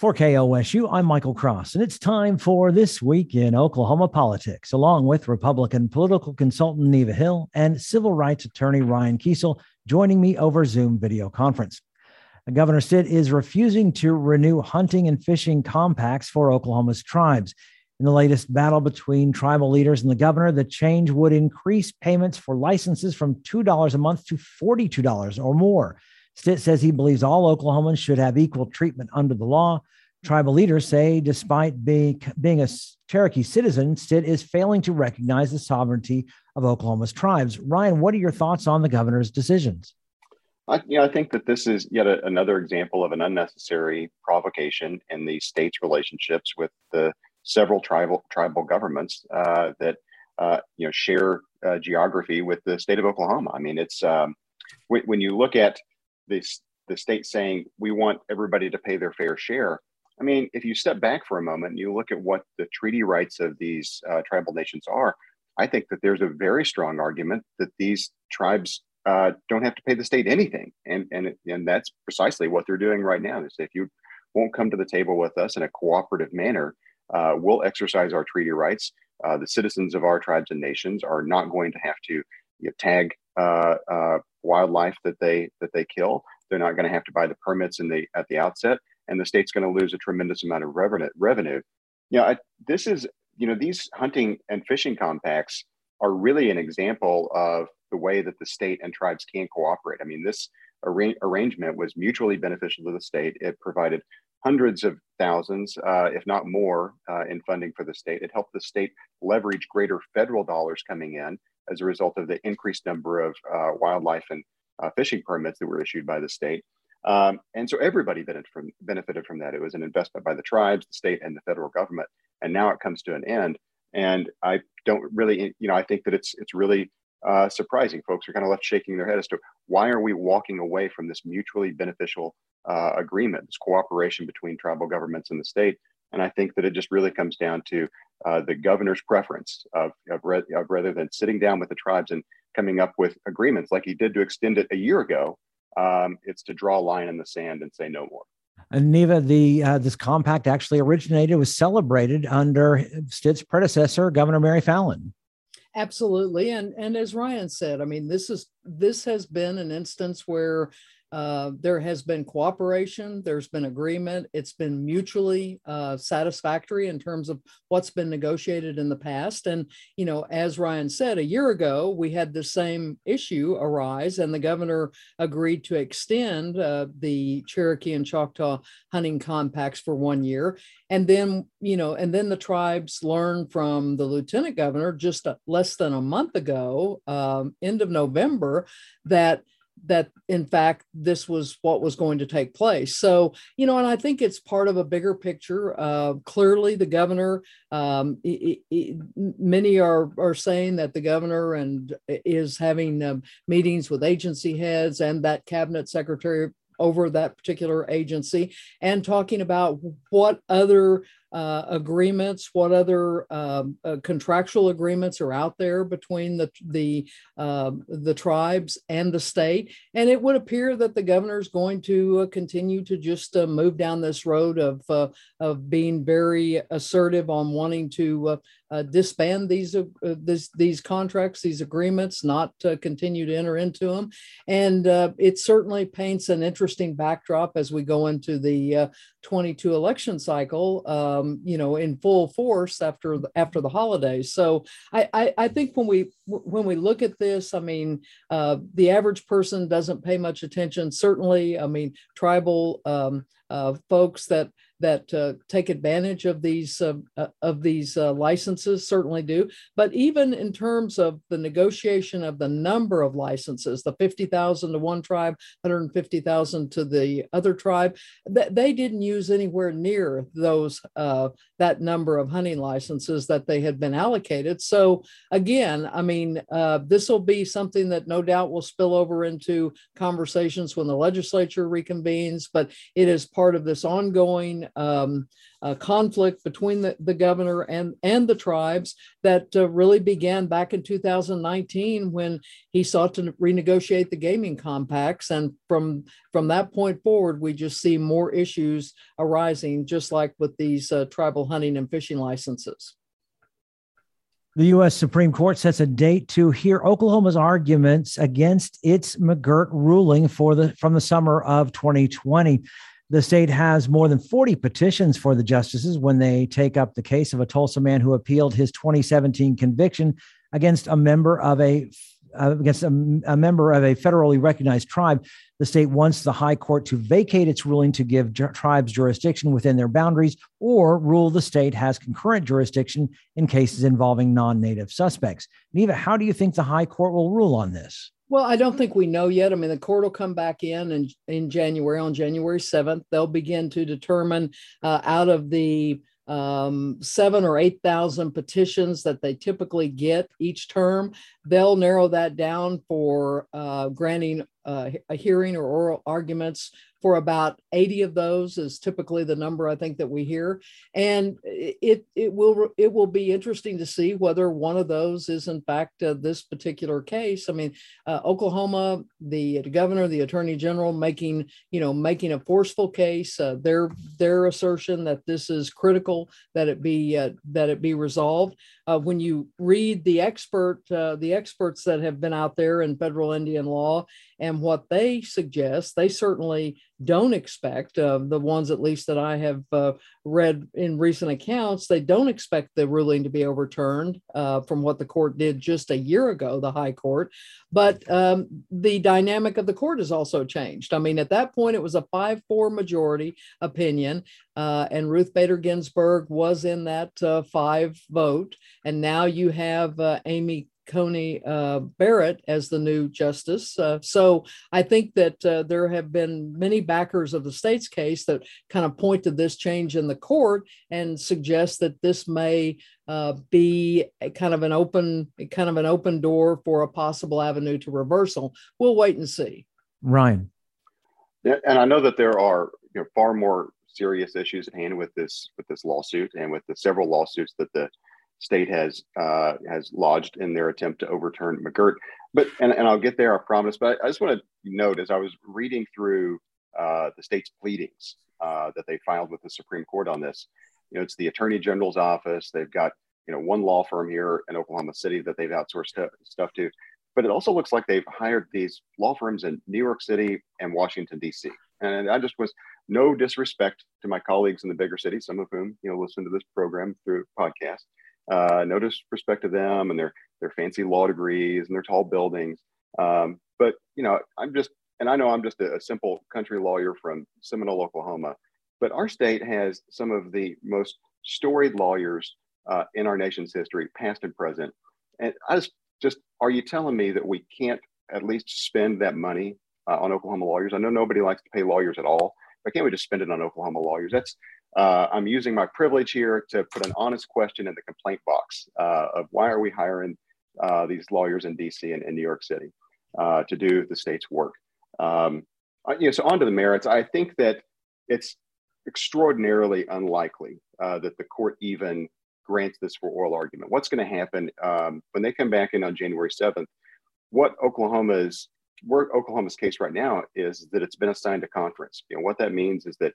For KOSU, I'm Michael Cross, and it's time for This Week in Oklahoma Politics, along with Republican political consultant Neva Hill and civil rights attorney Ryan Kiesel joining me over Zoom video conference. Governor Stitt is refusing to renew hunting and fishing compacts for Oklahoma's tribes. In the latest battle between tribal leaders and the governor, the change would increase payments for licenses from $2 a month to $42 or more. Stitt says he believes all Oklahomans should have equal treatment under the law. Tribal leaders say, despite being, being a Cherokee citizen, Stitt is failing to recognize the sovereignty of Oklahoma's tribes. Ryan, what are your thoughts on the governor's decisions? I, you know, I think that this is yet a, another example of an unnecessary provocation in the state's relationships with the several tribal tribal governments uh, that uh, you know share uh, geography with the state of Oklahoma. I mean, it's um, when, when you look at this the state saying we want everybody to pay their fair share. I mean, if you step back for a moment and you look at what the treaty rights of these uh, tribal nations are, I think that there's a very strong argument that these tribes uh, don't have to pay the state anything, and and and that's precisely what they're doing right now. They say if you won't come to the table with us in a cooperative manner, uh, we'll exercise our treaty rights. Uh, the citizens of our tribes and nations are not going to have to you know, tag uh, uh, wildlife that they that they kill. They're not going to have to buy the permits in the at the outset, and the state's going to lose a tremendous amount of revenue. Revenue. You know, I, this is you know these hunting and fishing compacts are really an example of the way that the state and tribes can cooperate. I mean, this arra- arrangement was mutually beneficial to the state. It provided hundreds of thousands, uh, if not more, uh, in funding for the state. It helped the state leverage greater federal dollars coming in as a result of the increased number of uh, wildlife and uh, fishing permits that were issued by the state. Um, and so everybody benefited from, benefited from that. It was an investment by the tribes, the state, and the federal government. And now it comes to an end. And I don't really, you know, I think that it's it's really uh, surprising. Folks are kind of left shaking their head as to why are we walking away from this mutually beneficial uh, agreement, this cooperation between tribal governments and the state. And I think that it just really comes down to uh, the governor's preference of, of, re- of, rather than sitting down with the tribes and coming up with agreements like he did to extend it a year ago, um, it's to draw a line in the sand and say no more. And Neva, the uh, this compact actually originated was celebrated under Stitt's predecessor, Governor Mary Fallin. Absolutely, and and as Ryan said, I mean, this is this has been an instance where uh, there has been cooperation, there's been agreement, it's been mutually uh, satisfactory in terms of what's been negotiated in the past. And, you know, as Ryan said, a year ago, we had the same issue arise, and the governor agreed to extend uh, the Cherokee and Choctaw hunting compacts for one year. And then, you know, and then the tribes learned from the lieutenant governor just less than a month ago, um, end of November, that that in fact this was what was going to take place. So you know and i think it's part of a bigger picture uh, clearly the governor um, many are are saying that the governor and is having um, meetings with agency heads and that cabinet secretary over that particular agency and talking about what other uh, agreements, what other um, uh, contractual agreements are out there between the the uh, the tribes and the state. And it would appear that the governor is going to uh, continue to just uh, move down this road of uh, of being very assertive on wanting to disband these, this, these contracts, these agreements, not continue to enter into them. And it certainly paints an interesting backdrop as we go into the 22 election cycle um, you know, in full force after after the holidays. So I, I, I think when we when we look at this, I mean, uh, the average person doesn't pay much attention. Certainly, I mean, tribal um, uh, folks that that uh, take advantage of these uh, uh, of these uh, licenses certainly do. But even in terms of the negotiation of the number of licenses the 50,000 to one tribe 150,000 to the other tribe th- they didn't use anywhere near those uh, that number of hunting licenses that they had been allocated. So again i mean mean, uh, this will be something that no doubt will spill over into conversations when the legislature reconvenes, but it is part of this ongoing um, uh, conflict between the, the governor and, and the tribes that uh, really began back in 2019 when he sought to renegotiate the gaming compacts. And from, from that point forward, we just see more issues arising, just like with these uh, tribal hunting and fishing licenses. The U.S. Supreme Court sets a date to hear Oklahoma's arguments against its McGirt ruling for the from the summer of 2020. The state has more than 40 petitions for the justices when they take up the case of a Tulsa man who appealed his 2017 conviction against a member of a uh, against a, a, member of a federally recognized tribe. The state wants the high court to vacate its ruling to give ju- tribes jurisdiction within their boundaries or rule the state has concurrent jurisdiction in cases involving non native suspects. Neva, how do you think the high court will rule on this? Well, I don't think we know yet. I mean, the court will come back in in, in January, on January 7th. They'll begin to determine uh, out of the um, seven or 8,000 petitions that they typically get each term. They'll narrow that down for uh, granting uh, a hearing or oral arguments for about 80 of those is typically the number I think that we hear. And it, it will it will be interesting to see whether one of those is in fact uh, this particular case. I mean, uh, Oklahoma, the, the, governor, the attorney general making, you know, making a forceful case, uh, their their assertion that this is critical that it be uh, that it be resolved. Uh, when you read the expert the experts that have been out there in federal Indian law and what they suggest, they certainly don't expect, uh, the ones at least that I have uh, read in recent accounts, they don't expect the ruling to be overturned uh, from what the court did just a year ago, the High Court. But um, the dynamic of the court has also changed. I mean, at that point, it was a 5 4 majority opinion, uh, and Ruth Bader Ginsburg was in that uh, five vote. And now you have uh, Amy Coney uh, Barrett as the new justice. Uh, so I think that uh, there have been many backers of the state's case that kind of point to this change in the court and suggest that this may uh, be kind of an open, kind of an open door for a possible avenue to reversal. We'll wait and see. Ryan. Yeah, and I know that there are you know, far more serious issues at hand with this with this lawsuit and with the several lawsuits that the state has uh, has lodged in their attempt to overturn McGirt. But and, and I'll get there, I promise. But I just want to note as I was reading through uh, the state's pleadings uh, that they filed with the Supreme Court on this, you know, it's the Attorney General's office. They've got you know one law firm here in Oklahoma City that they've outsourced stuff to. But it also looks like they've hired these law firms in New York City and Washington D.C. And I just was no disrespect to my colleagues in the bigger cities, some of whom you know listen to this program through podcast. Uh, no disrespect to them and their their fancy law degrees and their tall buildings. Um, but you know, I'm just, and I know I'm just a, a, simple country lawyer from Seminole, Oklahoma. But our state has some of the most storied lawyers uh, in our nation's history, past and present. And I just, just, are you telling me that we can't at least spend that money uh, on Oklahoma lawyers? I know nobody likes to pay lawyers at all, but can't we just spend it on Oklahoma lawyers? That's uh, I'm using my privilege here to put an honest question in the complaint box uh, of why are we hiring uh, these lawyers in DC and in New York City uh, to do the state's work. Um, uh, you know, so on to the merits. I think that it's extraordinarily unlikely uh, that the court even grants this for oral argument. What's going to happen um, when they come back in on January 7th? What Oklahoma's where Oklahoma's case right now is that it's been assigned a conference. You know, what that means is that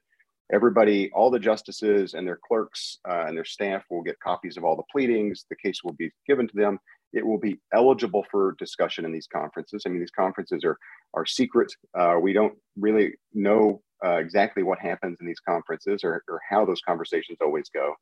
everybody, all the justices and their clerks uh, and their staff will get copies of all the pleadings. The case will be given to them. It will be eligible for discussion in these conferences. I mean, these conferences are are secret. Uh, we don't really know uh, exactly what happens in these conferences or, or how those conversations always go.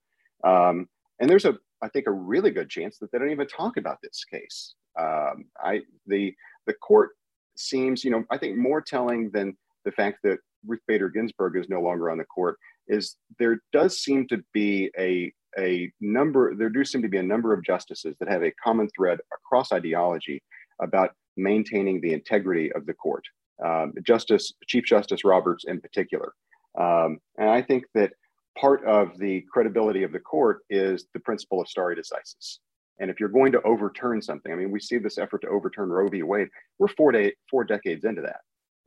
Um, and there's a, I think, a really good chance that they don't even talk about this case. Um, I the the court seems, you know, I think more telling than the fact that Ruth Bader Ginsburg is no longer on the court is there does seem to be a a number there do seem to be a number of justices that have a common thread across ideology about maintaining the integrity of the court um, justice chief justice roberts in particular um, and i think that part of the credibility of the court is the principle of stare decisis And if you're going to overturn something, I mean, we see this effort to overturn Roe v. Wade. We're four day, four decades into that.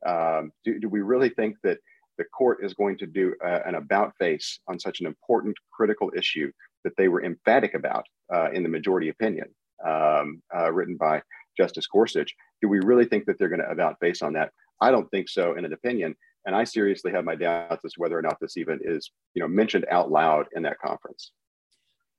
Um, do, do we really think that the court is going to do uh, an about face on such an important, critical issue that they were emphatic about uh, in the majority opinion um, uh, written by Justice Gorsuch? Do we really think that they're going to about face on that? I don't think so in an opinion. And I seriously have my doubts as to whether or not this even is, you know, mentioned out loud in that conference.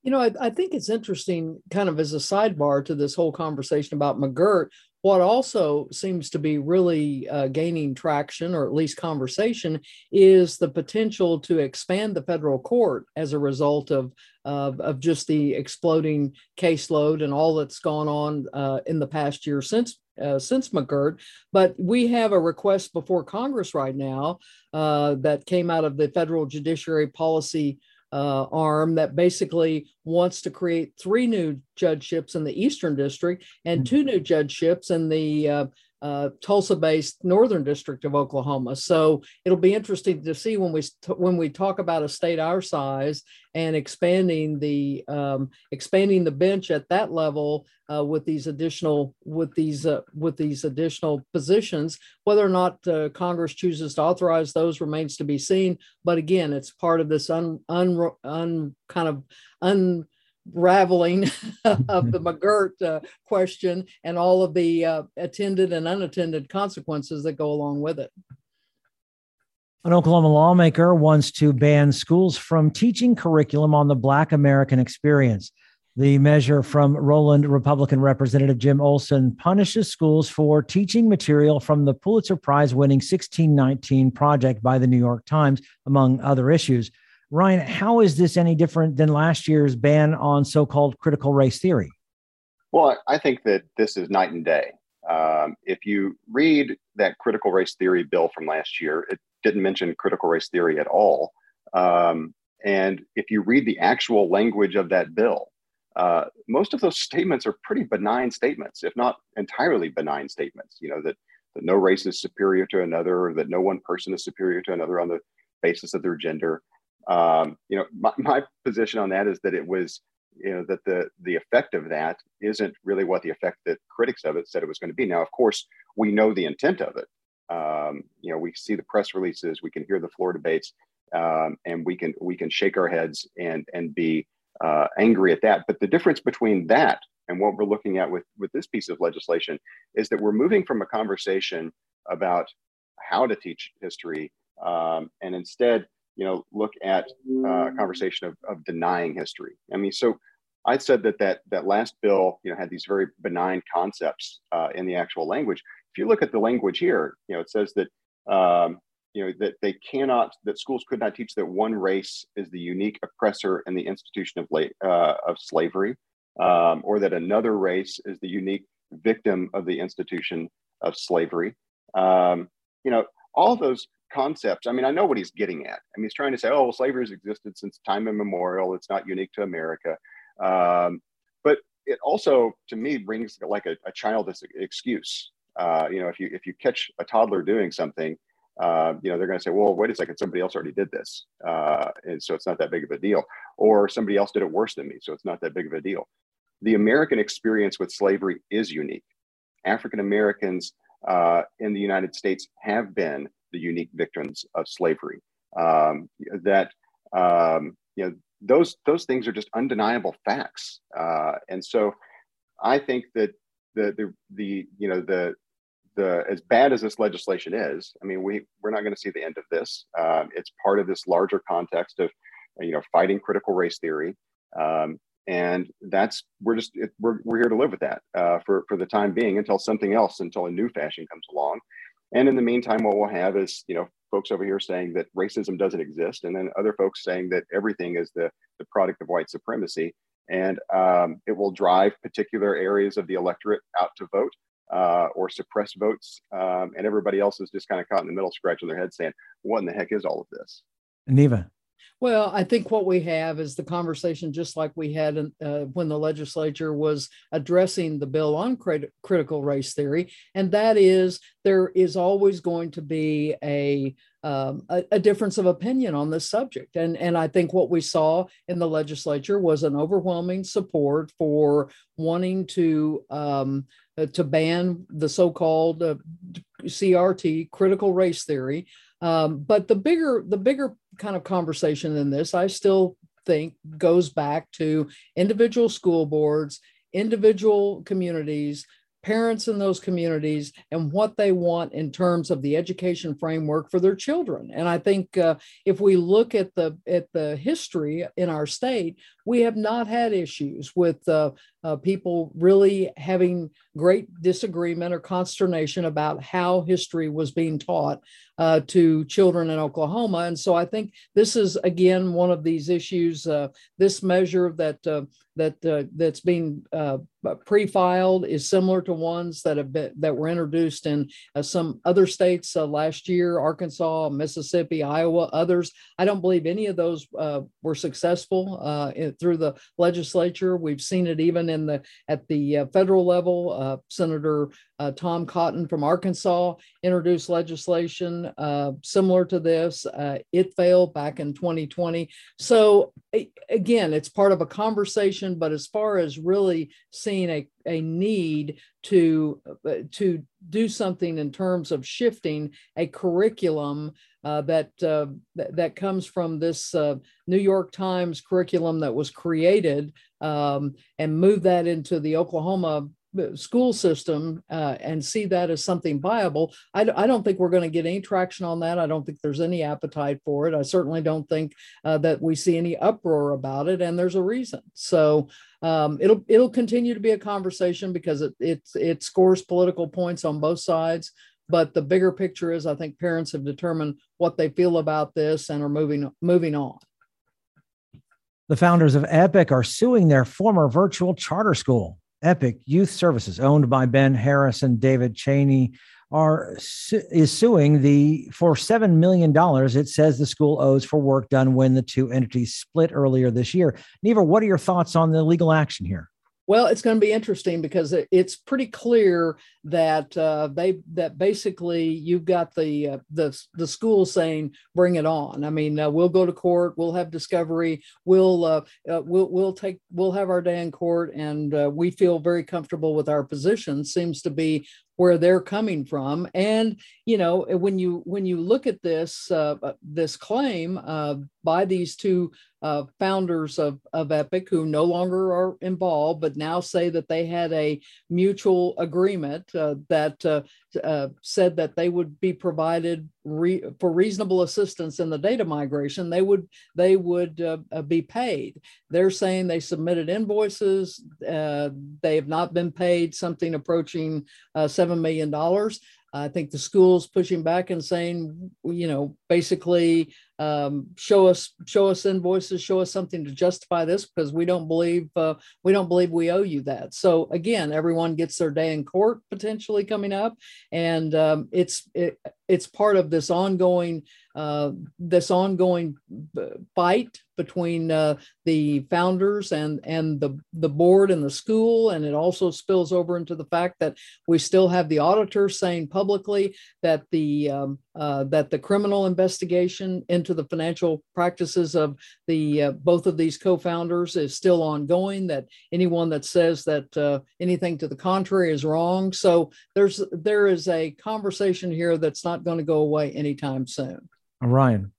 You know, I, I, think it's interesting, kind of as a sidebar to this whole conversation about McGirt. What also seems to be really uh, gaining traction, or at least conversation, is the potential to expand the federal court as a result of of, of just the exploding caseload and all that's gone on uh, in the past year since uh, since McGirt. But we have a request before Congress right now uh, that came out of the Federal Judiciary Policy uh, arm that basically wants to create three new judgeships in the Eastern District and two new judgeships in the uh, uh, Tulsa-based Northern District of Oklahoma. So it'll be interesting to see when we when we talk about a state our size and expanding the um, expanding the bench at that level uh, with these additional with these uh, with these additional positions. Whether or not uh, Congress chooses to authorize those remains to be seen. But again, it's part of this un, un, un kind of un raveling of the McGirt uh, question and all of the uh, attended and unattended consequences that go along with it. An Oklahoma lawmaker wants to ban schools from teaching curriculum on the Black American experience. The measure from Roland Republican Representative Jim Olsen punishes schools for teaching material from the Pulitzer Prize winning 1619 project by the New York Times, among other issues. Ryan, how is this any different than last year's ban on so called critical race theory? Well, I think that this is night and day. Um, if you read that critical race theory bill from last year, it didn't mention critical race theory at all. Um, and if you read the actual language of that bill, uh, most of those statements are pretty benign statements, if not entirely benign statements. You know that that no race is superior to another, or that no one person is superior to another on the basis of their gender. Um, you know, my, my position on that is that it was, you know, that the the effect of that isn't really what the effect that critics of it said it was going to be. Now, of course, we know the intent of it. Um, you know, we see the press releases, we can hear the floor debates, um, and we can we can shake our heads and and be uh, angry at that. But the difference between that and what we're looking at with with this piece of legislation is that we're moving from a conversation about how to teach history um, and instead you know, look at uh, a conversation of, of denying history. I mean, so I said that that that last bill, you know, had these very benign concepts uh, in the actual language. If you look at the language here, you know, it says that um, you know that they cannot that schools could not teach that one race is the unique oppressor in the institution of la- uh, of slavery, um, or that another race is the unique victim of the institution of slavery. Um, you know, all those concepts. I mean, I know what he's getting at. I mean, he's trying to say, oh, well, slavery has existed since time immemorial. It's not unique to America. Um, but it also, to me, brings like a, a childish excuse. Uh, you know, if you if you catch a toddler doing something, uh, you know, they're going to say, well, wait a second, somebody else already did this. Uh, and so it's not that big of a deal. Or somebody else did it worse than me. So it's not that big of a deal. The American experience with slavery is unique. African Americans uh, in the United States have been the unique victims of slavery. Um, that um, you know those those things are just undeniable facts, uh, and so I think that the the the you know the the as bad as this legislation is, I mean we we're not going to see the end of this. Um, it's part of this larger context of you know fighting critical race theory. Um, and that's we're just it, we're, we're here to live with that uh, for for the time being until something else until a new fashion comes along and in the meantime, what we'll have is, you know, folks over here saying that racism doesn't exist, and then other folks saying that everything is the, the product of white supremacy. And um, it will drive particular areas of the electorate out to vote uh, or suppress votes. Um, and everybody else is just kind of caught in the middle, scratching their head saying, what in the heck is all of this? Neva. Well, I think what we have is the conversation, just like we had uh, when the legislature was addressing the bill on crit- critical race theory, and that is there is always going to be a, um, a, a difference of opinion on this subject, and and I think what we saw in the legislature was an overwhelming support for wanting to um, uh, to ban the so-called uh, CRT, critical race theory. Um, but the bigger the bigger kind of conversation than this, I still think goes back to individual school boards, individual communities, parents in those communities and what they want in terms of the education framework for their children. And i think uh, if we look at the at the history in our state we have not had issues with uh, uh, people really having great disagreement or consternation about how history was being taught uh, to children in Oklahoma. And so I think this is again one of these issues. Uh, this measure that uh, that uh, that's being pre-filed is similar to ones that have been that were introduced in some other states last year: Arkansas, Mississippi, Iowa, others. I don't believe any of those were successful through the legislature. We've seen it even in the at the federal level. Senator uh, Tom Cotton from Arkansas introduced legislation uh, similar to this. Uh, it failed back in 2020. So, again, it's part of a conversation, but as far as really seeing a, a need to, uh, to do something in terms of shifting a curriculum uh, that, uh, th- that comes from this New York Times curriculum that was created um, and move that into the Oklahoma school system uh, and see that as something viable. I, I don't think we're going to get any traction on that. I don't think there's any appetite for it. I certainly don't think uh, that we see any uproar about it, and there's a reason. So um, it'll it'll continue to be a conversation because it it it scores political points on both sides. But the bigger picture is, I think parents have determined what they feel about this and are moving moving on. The founders of Epic are suing their former virtual charter school. Epic Youth Services, owned by Ben Harris and David Chaney, are is suing the for seven million dollars. It says the school owes for work done when the two entities split earlier this year. Neva, what are your thoughts on the legal action here? Well, it's going to be interesting because it's pretty clear that uh, they that basically you've got the uh, the the school saying bring it on. I mean, uh, we'll go to court, we'll have discovery, we'll uh, uh, we'll we'll take we'll have our day in court, and uh, we feel very comfortable with our position. Seems to be where they're coming from. And you know when you when you look at this uh, uh, this claim uh, by these two uh, founders of, of epic who no longer are involved but now say that they had a mutual agreement uh, that uh, said that they would be provided re- for reasonable assistance in the data migration. They would they would uh, uh be paid. They're saying they submitted invoices. Uh, they have not been paid something approaching uh, seven million dollars. I think the school's pushing back and saying, you know, basically um, show us show us invoices, show us something to justify this because we don't believe uh, we don't believe we owe you that. So again, everyone gets their day in court potentially coming up, and um, it's it, it's part of this ongoing uh, this ongoing fight between uh, the founders and and the the board and the school, and it also spills over into the fact that we still have the auditor saying publicly that the um, uh, that the criminal investigation into the financial practices of the uh, both of these co-founders is still ongoing. That anyone that says that uh, anything to the contrary is wrong. So there's there is a conversation here that's not going to go away anytime soon. Ryan.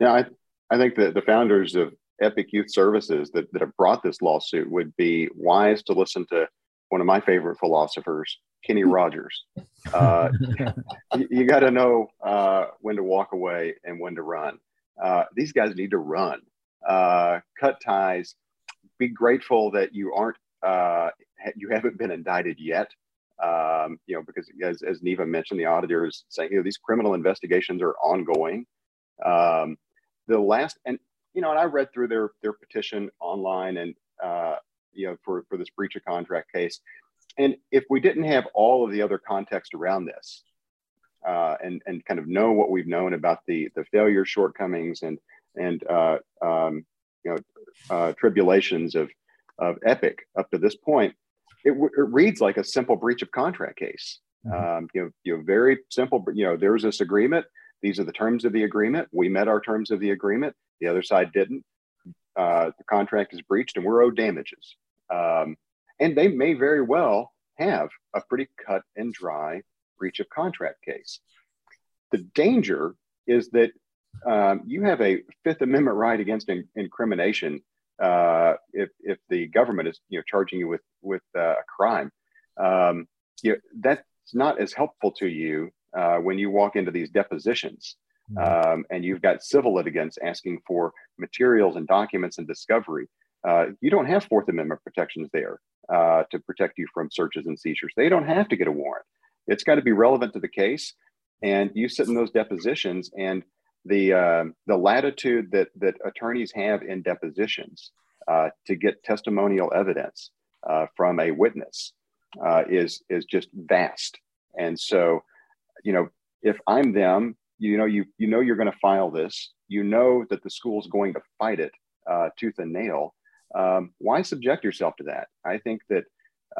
Yeah, I, I think that the founders of Epic Youth Services that, that have brought this lawsuit would be wise to listen to one of my favorite philosophers, Kenny Rogers. Uh, you, you got to know uh, when to walk away and when to run. Uh, these guys need to run, uh, cut ties, be grateful that you aren't, uh, you haven't been indicted yet. Um, you know, because as, as Neva mentioned, the auditor is saying, you know, these criminal investigations are ongoing. Um, the last, and you know, and I read through their their petition online, and uh, you know, for for this breach of contract case, and if we didn't have all of the other context around this, uh, and and kind of know what we've known about the the failure, shortcomings, and and uh, um, you know uh, tribulations of of Epic up to this point, it, it, reads like a simple breach of contract case. Mm-hmm. Um, you know, you know, very simple. You know, there's this agreement. These are the terms of the agreement. We met our terms of the agreement. The other side didn't. Uh, the contract is breached, and we're owed damages. Um, and they may very well have a pretty cut and dry breach of contract case. The danger is that um, you have a Fifth Amendment right against in- incrimination uh, if, if the government is you know charging you with with uh, a crime. Um, you know, that's not as helpful to you uh, when you walk into these depositions mm-hmm. um, and you've got civil litigants asking for materials and documents and discovery. Uh, you don't have Fourth Amendment protections there uh, to protect you from searches and seizures. They don't have to get a warrant. It's got to be relevant to the case. And you sit in those depositions, and the uh, the latitude that that attorneys have in depositions uh, to get testimonial evidence uh, from a witness uh, is is just vast. And so, you know, if I'm them, you know, you you know you're going to file this. You know that the school's going to fight it uh, tooth and nail um, why subject yourself to that? I think that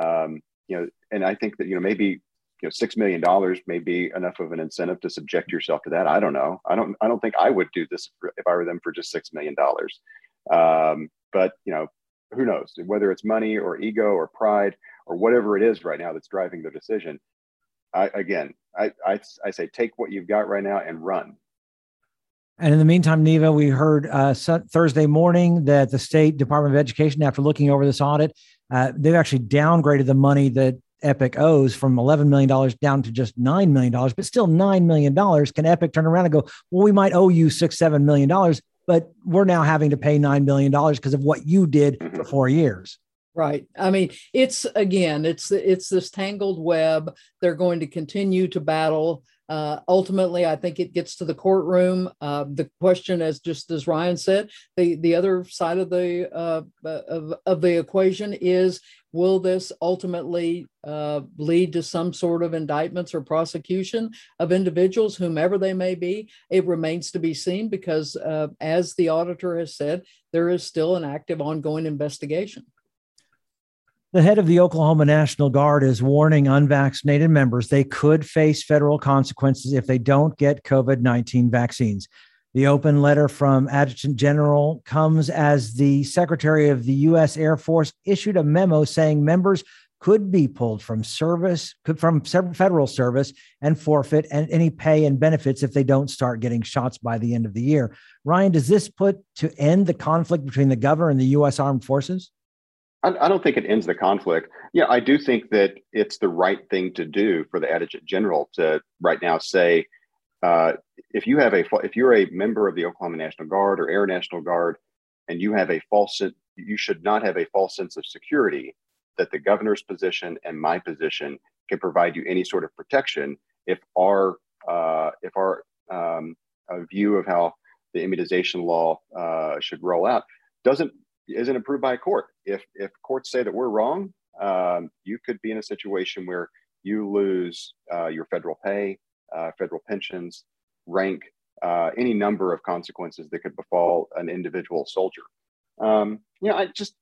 um, you know, and I think that you know maybe you know six million dollars may be enough of an incentive to subject yourself to that. I don't know. I don't. I don't think I would do this if I were them for just six million dollars. Um, but you know, who knows? Whether it's money or ego or pride or whatever it is right now that's driving their decision. I, again, I, I, I say take what you've got right now and run. And in the meantime, Neva, we heard uh, Thursday morning that the State Department of Education, after looking over this audit, uh, they've actually downgraded the money that Epic owes from $11 million down to just $9 million, but still $9 million. Can Epic turn around and go, well, we might owe you six, $7 million, but we're now having to pay $9 million because of what you did for mm-hmm. four years? Right. I mean, it's again, it's it's this tangled web. They're going to continue to battle uh, ultimately, I think it gets to the courtroom. Uh, the question, as just as Ryan said, the the other side of the uh, of, of the equation is: Will this ultimately uh, lead to some sort of indictments or prosecution of individuals, whomever they may be? It remains to be seen because, uh, as the auditor has said, there is still an active, ongoing investigation. The head of the Oklahoma National Guard is warning unvaccinated members they could face federal consequences if they don't get COVID 19 vaccines. The open letter from Adjutant General comes as the Secretary of the U.S. Air Force issued a memo saying members could be pulled from service, could from federal service, and forfeit and any pay and benefits if they don't start getting shots by the end of the year. Ryan, does this put to end the conflict between the governor and the U.S. Armed Forces? I, I don't think it ends the conflict. Yeah, I do think that it's the right thing to do for the adjutant general to right now say, uh, if you have a if you're a member of the Oklahoma National Guard or Air National Guard, and you have a false you should not have a false sense of security that the governor's position and my position can provide you any sort of protection if our uh, if our um, view of how the immunization law uh, should roll out doesn't isn't approved by a court. If if courts say that we're wrong, um, you could be in a situation where you lose uh, your federal pay, uh, federal pensions, rank, uh, any number of consequences that could befall an individual soldier. Um, you know, I just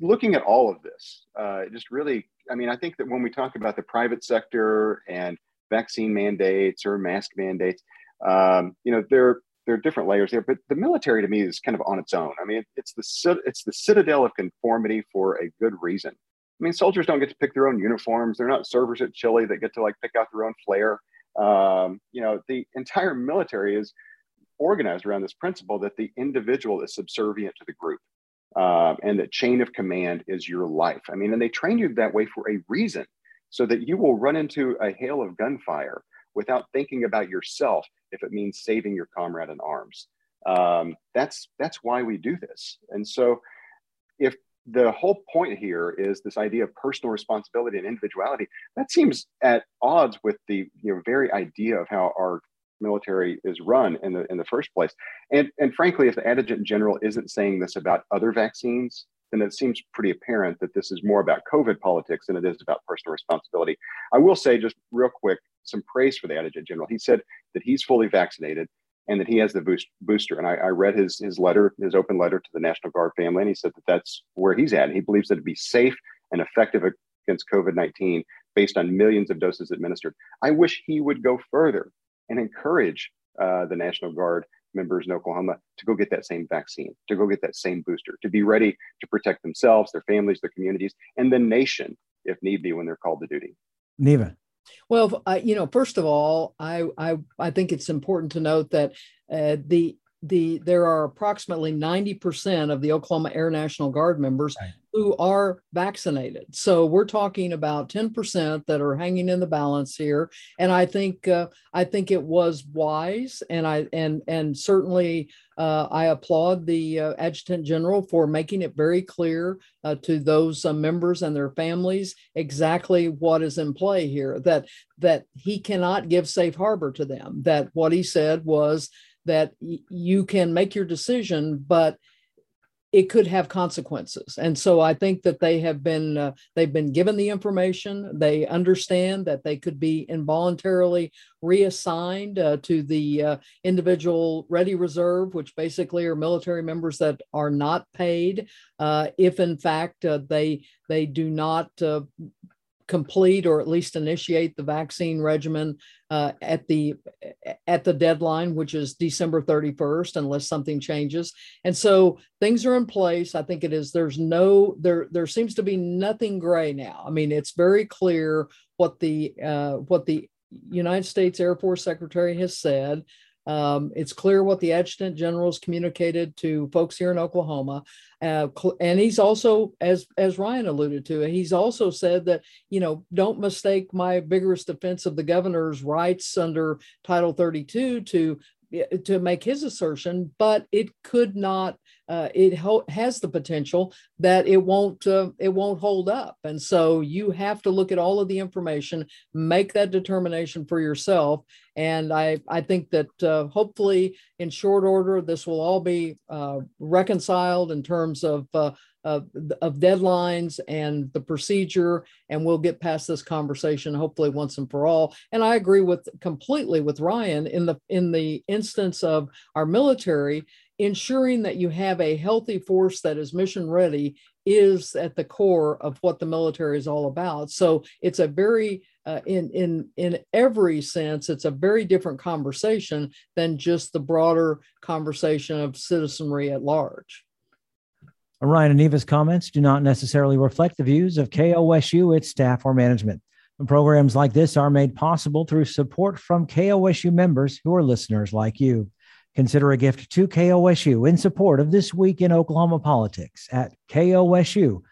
looking at all of this, uh, just really, I mean, I think that when we talk about the private sector and vaccine mandates or mask mandates, um, you know, there there are different layers there, but the military to me is kind of on its own. I mean, it's the it's the citadel of conformity for a good reason. I mean, soldiers don't get to pick their own uniforms. They're not servers at Chili that get to like pick out their own flair. Um, you know, the entire military is organized around this principle that the individual is subservient to the group. Um, and that chain of command is your life. I mean, and they train you that way for a reason, so that you will run into a hail of gunfire without thinking about yourself if it means saving your comrade in arms. Um, that's that's why we do this. And so, if the whole point here is this idea of personal responsibility and individuality, that seems at odds with the you know very idea of how our military is run in the in the first place. And and frankly, if the adjutant general isn't saying this about other vaccines, then it seems pretty apparent that this is more about COVID politics than it is about personal responsibility. I will say, just real quick, some praise for the adjutant general. He said that he's fully vaccinated and that he has the boost, booster. And I, I, read his his letter, his open letter to the National Guard family, and he said that that's where he's at. He believes that it'd be safe and effective against COVID nineteen based on millions of doses administered. I wish he would go further and encourage uh, the National Guard members in Oklahoma to go get that same vaccine, to go get that same booster, to be ready to protect themselves, their families, their communities, and the nation if need be when they're called to duty. Neva. Well, I, you know, first of all, I, I I think it's important to note that uh, the the there are approximately 90% of the Oklahoma Air National Guard members right. who are vaccinated. So we're talking about 10% that are hanging in the balance here and I think uh, I think it was wise and I and and certainly uh, I applaud the uh, adjutant general for making it very clear uh, to those uh, members and their families exactly what is in play here that that he cannot give safe harbor to them that what he said was that y- you can make your decision, but it could have consequences. And so i think that they have been uh, they've been given the information. They understand that they could be involuntarily reassigned uh, to the uh, individual ready reserve which basically are military members that are not paid uh, if in fact uh, they they do not uh, complete or at least initiate the vaccine regimen uh, at the at the deadline, which is December 31st, unless something changes. And so things are in place. I think it is. There's no there. There seems to be nothing gray now. I mean, it's very clear what the uh, what the United States Air Force Secretary has said. Um, it's clear what the adjutant general's communicated to folks here in Oklahoma, uh, and he's also, as as Ryan alluded to, he's also said that you know don't mistake my vigorous defense of the governor's rights under Title 32 to to make his assertion, but it could not. Uh, it ho- has the potential that it won't uh, it won't hold up, and so you have to look at all of the information, make that determination for yourself. And I I think that uh, hopefully in short order this will all be uh, reconciled in terms of uh, of, of deadlines and the procedure and we'll get past this conversation hopefully once and for all. And i agree with completely with ryan in the in the instance of our military ensuring that you have a healthy force that is mission ready is at the core of what the military is all about so it's a very uh, in in in every sense it's a very different conversation than just the broader conversation of citizenry at large Ryan and Neva's comments do not necessarily reflect the views of KOSU, its staff, or management. Programs like this are made possible through support from KOSU members who are listeners like you. Consider a gift to KOSU in support of This Week in Oklahoma Politics at kosu.org.